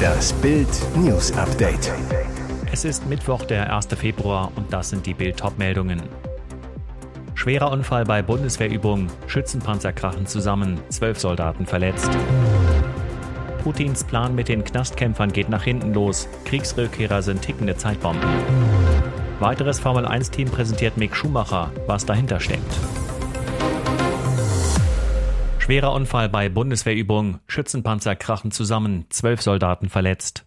Das Bild News Update. Es ist Mittwoch, der 1. Februar und das sind die Bild meldungen Schwerer Unfall bei Bundeswehrübung, Schützenpanzer krachen zusammen, zwölf Soldaten verletzt. Putins Plan mit den Knastkämpfern geht nach hinten los, Kriegsrückkehrer sind tickende Zeitbomben. Weiteres Formel-1-Team präsentiert Mick Schumacher, was dahinter steckt. Schwerer Unfall bei Bundeswehrübung. Schützenpanzer krachen zusammen. Zwölf Soldaten verletzt.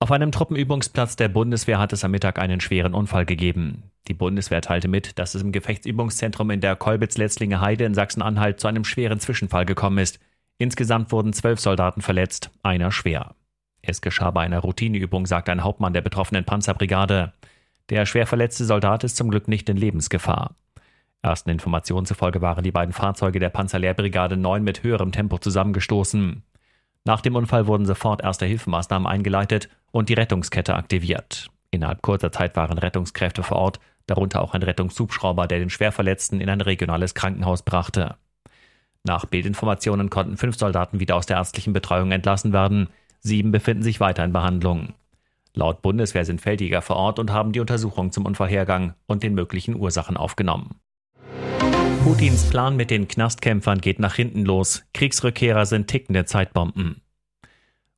Auf einem Truppenübungsplatz der Bundeswehr hat es am Mittag einen schweren Unfall gegeben. Die Bundeswehr teilte mit, dass es im Gefechtsübungszentrum in der Kolbitz-Letzlinge Heide in Sachsen-Anhalt zu einem schweren Zwischenfall gekommen ist. Insgesamt wurden zwölf Soldaten verletzt, einer schwer. Es geschah bei einer Routineübung, sagt ein Hauptmann der betroffenen Panzerbrigade. Der schwer verletzte Soldat ist zum Glück nicht in Lebensgefahr. Ersten Informationen zufolge waren die beiden Fahrzeuge der Panzerlehrbrigade 9 mit höherem Tempo zusammengestoßen. Nach dem Unfall wurden sofort erste Hilfemaßnahmen eingeleitet und die Rettungskette aktiviert. Innerhalb kurzer Zeit waren Rettungskräfte vor Ort, darunter auch ein Rettungshubschrauber, der den Schwerverletzten in ein regionales Krankenhaus brachte. Nach Bildinformationen konnten fünf Soldaten wieder aus der ärztlichen Betreuung entlassen werden. Sieben befinden sich weiter in Behandlung. Laut Bundeswehr sind Feldjäger vor Ort und haben die Untersuchung zum Unfallhergang und den möglichen Ursachen aufgenommen. Putins Plan mit den Knastkämpfern geht nach hinten los. Kriegsrückkehrer sind tickende Zeitbomben.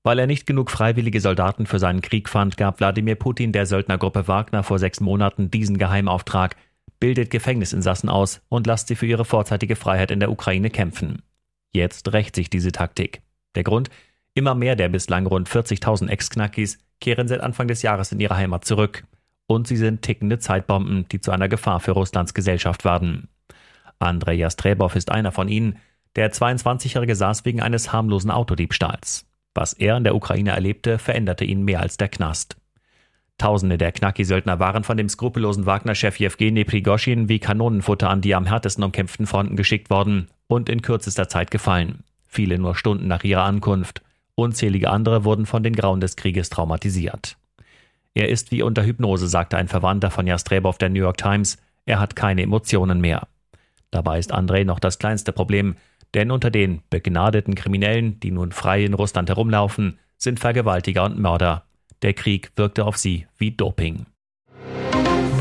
Weil er nicht genug freiwillige Soldaten für seinen Krieg fand, gab Wladimir Putin der Söldnergruppe Wagner vor sechs Monaten diesen Geheimauftrag, bildet Gefängnisinsassen aus und lasst sie für ihre vorzeitige Freiheit in der Ukraine kämpfen. Jetzt rächt sich diese Taktik. Der Grund? Immer mehr der bislang rund 40.000 Ex-Knackis kehren seit Anfang des Jahres in ihre Heimat zurück. Und sie sind tickende Zeitbomben, die zu einer Gefahr für Russlands Gesellschaft werden. Andrei Jastrebov ist einer von ihnen. Der 22-Jährige saß wegen eines harmlosen Autodiebstahls. Was er in der Ukraine erlebte, veränderte ihn mehr als der Knast. Tausende der Knacki-Söldner waren von dem skrupellosen Wagner-Chef Jewgeni Prigoschin wie Kanonenfutter an die am härtesten umkämpften Fronten geschickt worden und in kürzester Zeit gefallen. Viele nur Stunden nach ihrer Ankunft. Unzählige andere wurden von den Grauen des Krieges traumatisiert. Er ist wie unter Hypnose, sagte ein Verwandter von Jastrebov der New York Times. Er hat keine Emotionen mehr. Dabei ist Andrei noch das kleinste Problem, denn unter den begnadeten Kriminellen, die nun frei in Russland herumlaufen, sind Vergewaltiger und Mörder. Der Krieg wirkte auf sie wie Doping.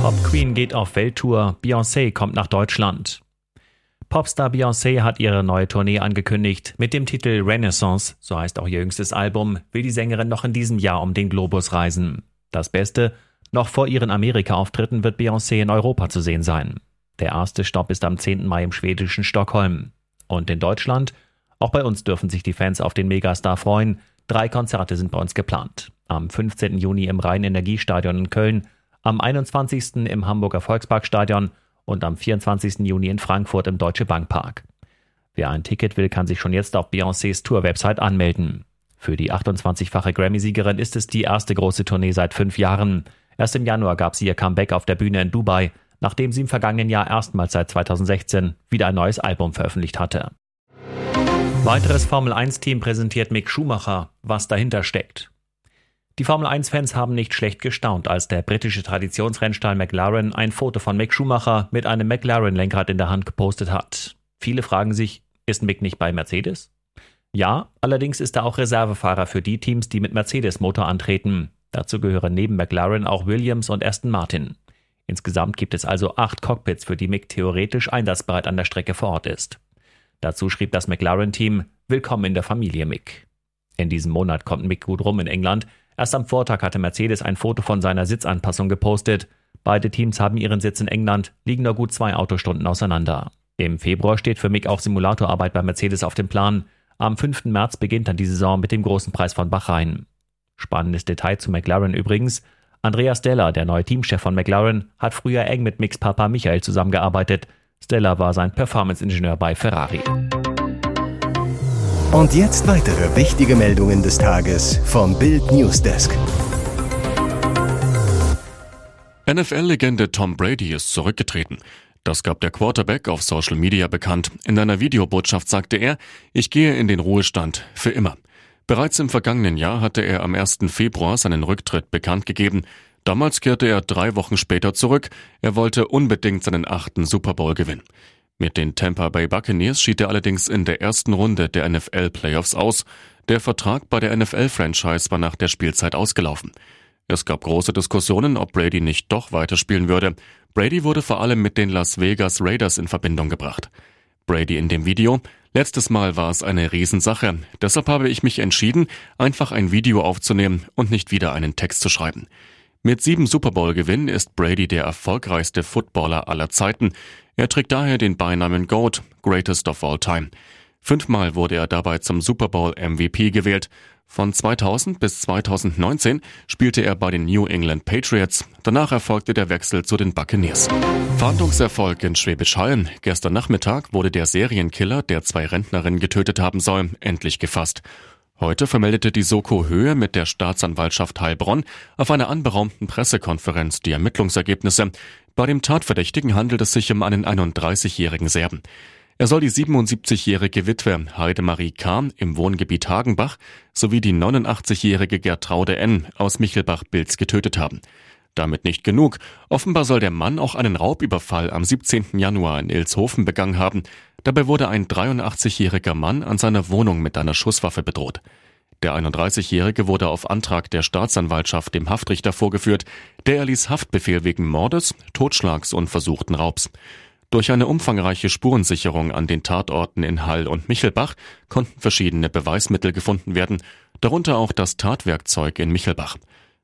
Pop Queen geht auf Welttour, Beyoncé kommt nach Deutschland. Popstar Beyoncé hat ihre neue Tournee angekündigt. Mit dem Titel Renaissance, so heißt auch ihr jüngstes Album, will die Sängerin noch in diesem Jahr um den Globus reisen. Das Beste, noch vor ihren Amerika-Auftritten wird Beyoncé in Europa zu sehen sein. Der erste Stopp ist am 10. Mai im schwedischen Stockholm. Und in Deutschland? Auch bei uns dürfen sich die Fans auf den Megastar freuen. Drei Konzerte sind bei uns geplant. Am 15. Juni im Rhein-Energiestadion in Köln, am 21. im Hamburger Volksparkstadion und am 24. Juni in Frankfurt im Deutsche Bankpark. Wer ein Ticket will, kann sich schon jetzt auf Beyoncés Tour-Website anmelden. Für die 28-fache Grammy-Siegerin ist es die erste große Tournee seit fünf Jahren. Erst im Januar gab sie ihr Comeback auf der Bühne in Dubai nachdem sie im vergangenen Jahr erstmals seit 2016 wieder ein neues Album veröffentlicht hatte. Weiteres Formel-1-Team präsentiert Mick Schumacher, was dahinter steckt. Die Formel-1-Fans haben nicht schlecht gestaunt, als der britische Traditionsrennstall McLaren ein Foto von Mick Schumacher mit einem McLaren-Lenkrad in der Hand gepostet hat. Viele fragen sich, ist Mick nicht bei Mercedes? Ja, allerdings ist er auch Reservefahrer für die Teams, die mit Mercedes-Motor antreten. Dazu gehören neben McLaren auch Williams und Aston Martin. Insgesamt gibt es also acht Cockpits, für die Mick theoretisch einsatzbereit an der Strecke vor Ort ist. Dazu schrieb das McLaren-Team Willkommen in der Familie Mick. In diesem Monat kommt Mick gut rum in England. Erst am Vortag hatte Mercedes ein Foto von seiner Sitzanpassung gepostet. Beide Teams haben ihren Sitz in England, liegen nur gut zwei Autostunden auseinander. Im Februar steht für Mick auch Simulatorarbeit bei Mercedes auf dem Plan. Am 5. März beginnt dann die Saison mit dem großen Preis von Bahrain. Spannendes Detail zu McLaren übrigens. Andreas Della, der neue Teamchef von McLaren, hat früher eng mit Micks Papa Michael zusammengearbeitet. Stella war sein Performance-Ingenieur bei Ferrari. Und jetzt weitere wichtige Meldungen des Tages vom Bild Newsdesk. NFL-Legende Tom Brady ist zurückgetreten. Das gab der Quarterback auf Social Media bekannt. In einer Videobotschaft sagte er, ich gehe in den Ruhestand für immer. Bereits im vergangenen Jahr hatte er am 1. Februar seinen Rücktritt bekannt gegeben. Damals kehrte er drei Wochen später zurück. Er wollte unbedingt seinen achten Super Bowl gewinnen. Mit den Tampa Bay Buccaneers schied er allerdings in der ersten Runde der NFL Playoffs aus. Der Vertrag bei der NFL-Franchise war nach der Spielzeit ausgelaufen. Es gab große Diskussionen, ob Brady nicht doch weiterspielen würde. Brady wurde vor allem mit den Las Vegas Raiders in Verbindung gebracht. Brady in dem Video, letztes Mal war es eine Riesensache, deshalb habe ich mich entschieden, einfach ein Video aufzunehmen und nicht wieder einen Text zu schreiben. Mit sieben Super Bowl-Gewinnen ist Brady der erfolgreichste Footballer aller Zeiten. Er trägt daher den Beinamen GOAT, Greatest of All Time. Fünfmal wurde er dabei zum Super Bowl MVP gewählt. Von 2000 bis 2019 spielte er bei den New England Patriots. Danach erfolgte der Wechsel zu den Buccaneers. Fahndungserfolg in Schwäbisch Hall. Gestern Nachmittag wurde der Serienkiller, der zwei Rentnerinnen getötet haben soll, endlich gefasst. Heute vermeldete die Soko Höhe mit der Staatsanwaltschaft Heilbronn auf einer anberaumten Pressekonferenz die Ermittlungsergebnisse. Bei dem Tatverdächtigen handelt es sich um einen 31-jährigen Serben. Er soll die 77-jährige Witwe Heidemarie K. im Wohngebiet Hagenbach sowie die 89-jährige Gertraude N. aus Michelbach-Bilz getötet haben. Damit nicht genug. Offenbar soll der Mann auch einen Raubüberfall am 17. Januar in Ilshofen begangen haben. Dabei wurde ein 83-jähriger Mann an seiner Wohnung mit einer Schusswaffe bedroht. Der 31-Jährige wurde auf Antrag der Staatsanwaltschaft dem Haftrichter vorgeführt. Der erließ Haftbefehl wegen Mordes, Totschlags und versuchten Raubs. Durch eine umfangreiche Spurensicherung an den Tatorten in Hall und Michelbach konnten verschiedene Beweismittel gefunden werden, darunter auch das Tatwerkzeug in Michelbach.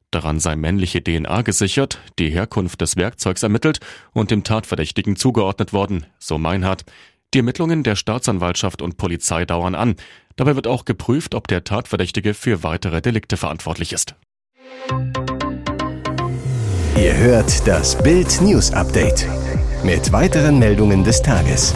Daran sei männliche DNA gesichert, die Herkunft des Werkzeugs ermittelt und dem Tatverdächtigen zugeordnet worden, so Meinhardt. Die Ermittlungen der Staatsanwaltschaft und Polizei dauern an. Dabei wird auch geprüft, ob der Tatverdächtige für weitere Delikte verantwortlich ist. Ihr hört das Bild News Update mit weiteren Meldungen des Tages.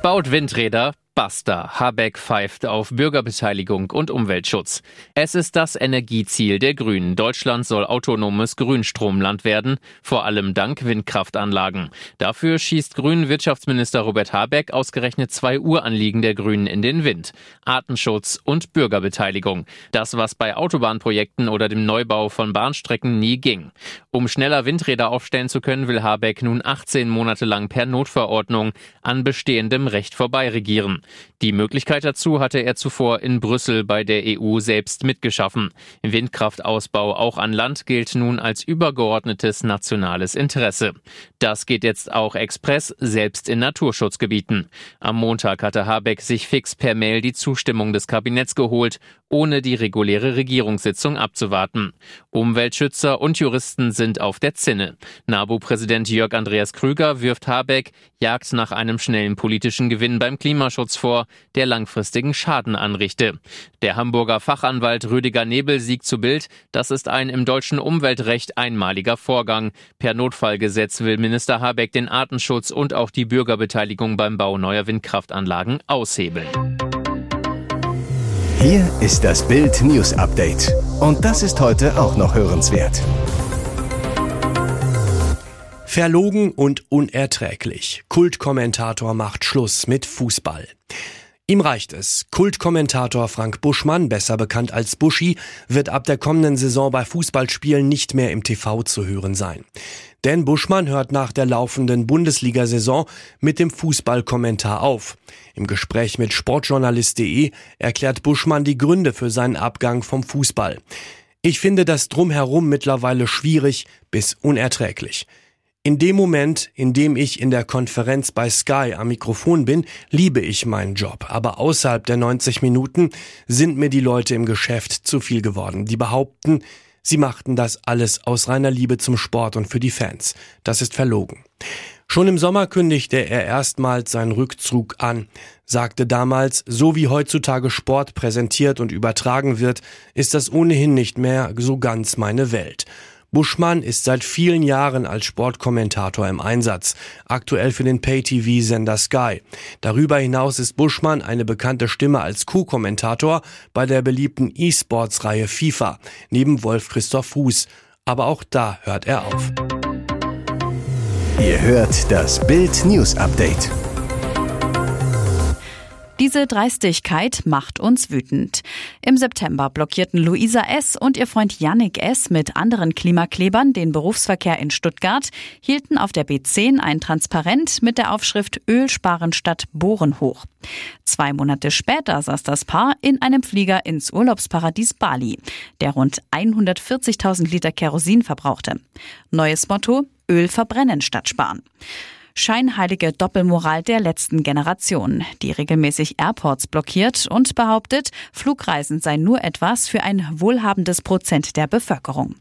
Baut Windräder, Basta. Habeck pfeift auf Bürgerbeteiligung und Umweltschutz. Es ist das Energieziel der Grünen. Deutschland soll autonomes Grünstromland werden, vor allem dank Windkraftanlagen. Dafür schießt Grünen Wirtschaftsminister Robert Habeck ausgerechnet zwei Uranliegen der Grünen in den Wind. Artenschutz und Bürgerbeteiligung. Das, was bei Autobahnprojekten oder dem Neubau von Bahnstrecken nie ging. Um schneller Windräder aufstellen zu können, will Habeck nun 18 Monate lang per Notverordnung an bestehendem Recht vorbei regieren. Die Möglichkeit dazu hatte er zuvor in Brüssel bei der EU selbst mitgeschaffen. Windkraftausbau auch an Land gilt nun als übergeordnetes nationales Interesse. Das geht jetzt auch express, selbst in Naturschutzgebieten. Am Montag hatte Habeck sich fix per Mail die Zustimmung des Kabinetts geholt, ohne die reguläre Regierungssitzung abzuwarten. Umweltschützer und Juristen sind auf der Zinne. NABU-Präsident Jörg Andreas Krüger wirft Habeck Jagd nach einem schnellen politischen Gewinn beim Klimaschutz vor, der langfristigen Schaden anrichte. Der Hamburger Fachanwalt Rüdiger Nebel siegt zu Bild, das ist ein im deutschen Umweltrecht einmaliger Vorgang. Per Notfallgesetz will Minister Habeck den Artenschutz und auch die Bürgerbeteiligung beim Bau neuer Windkraftanlagen aushebeln. Hier ist das Bild News Update. Und das ist heute auch noch hörenswert. Verlogen und unerträglich. Kultkommentator macht Schluss mit Fußball. Ihm reicht es. Kultkommentator Frank Buschmann, besser bekannt als Buschi, wird ab der kommenden Saison bei Fußballspielen nicht mehr im TV zu hören sein. Denn Buschmann hört nach der laufenden Bundesliga-Saison mit dem Fußballkommentar auf. Im Gespräch mit Sportjournalist.de erklärt Buschmann die Gründe für seinen Abgang vom Fußball. Ich finde das drumherum mittlerweile schwierig bis unerträglich. In dem Moment, in dem ich in der Konferenz bei Sky am Mikrofon bin, liebe ich meinen Job. Aber außerhalb der 90 Minuten sind mir die Leute im Geschäft zu viel geworden. Die behaupten, sie machten das alles aus reiner Liebe zum Sport und für die Fans. Das ist verlogen. Schon im Sommer kündigte er erstmals seinen Rückzug an, sagte damals, so wie heutzutage Sport präsentiert und übertragen wird, ist das ohnehin nicht mehr so ganz meine Welt. Buschmann ist seit vielen Jahren als Sportkommentator im Einsatz, aktuell für den Pay-TV-Sender Sky. Darüber hinaus ist Buschmann eine bekannte Stimme als Co-Kommentator bei der beliebten E-Sports-Reihe FIFA, neben Wolf Christoph Fuß. Aber auch da hört er auf. Ihr hört das Bild News Update. Diese Dreistigkeit macht uns wütend. Im September blockierten Luisa S. und ihr Freund Yannick S. mit anderen Klimaklebern den Berufsverkehr in Stuttgart, hielten auf der B10 ein Transparent mit der Aufschrift Öl sparen statt Bohren hoch. Zwei Monate später saß das Paar in einem Flieger ins Urlaubsparadies Bali, der rund 140.000 Liter Kerosin verbrauchte. Neues Motto, Öl verbrennen statt sparen scheinheilige Doppelmoral der letzten Generation, die regelmäßig Airports blockiert und behauptet, Flugreisen seien nur etwas für ein wohlhabendes Prozent der Bevölkerung.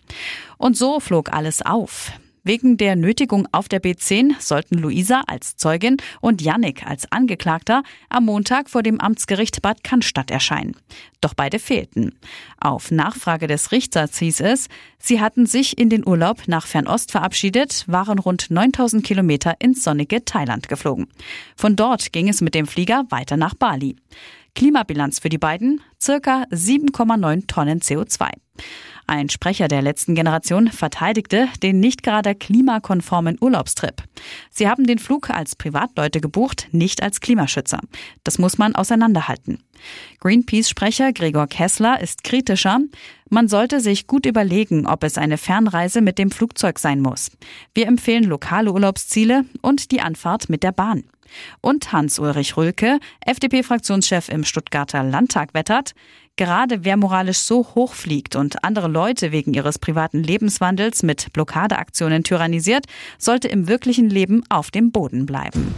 Und so flog alles auf. Wegen der Nötigung auf der B10 sollten Luisa als Zeugin und Yannick als Angeklagter am Montag vor dem Amtsgericht Bad Cannstatt erscheinen. Doch beide fehlten. Auf Nachfrage des Richters hieß es, sie hatten sich in den Urlaub nach Fernost verabschiedet, waren rund 9000 Kilometer ins sonnige Thailand geflogen. Von dort ging es mit dem Flieger weiter nach Bali. Klimabilanz für die beiden circa 7,9 Tonnen CO2. Ein Sprecher der letzten Generation verteidigte den nicht gerade klimakonformen Urlaubstrip. Sie haben den Flug als Privatleute gebucht, nicht als Klimaschützer. Das muss man auseinanderhalten. Greenpeace-Sprecher Gregor Kessler ist kritischer. Man sollte sich gut überlegen, ob es eine Fernreise mit dem Flugzeug sein muss. Wir empfehlen lokale Urlaubsziele und die Anfahrt mit der Bahn. Und Hans-Ulrich Rülke, FDP-Fraktionschef im Stuttgarter Landtag, wettert, gerade wer moralisch so hoch fliegt und andere Leute wegen ihres privaten Lebenswandels mit Blockadeaktionen tyrannisiert, sollte im wirklichen Leben auf dem Boden bleiben.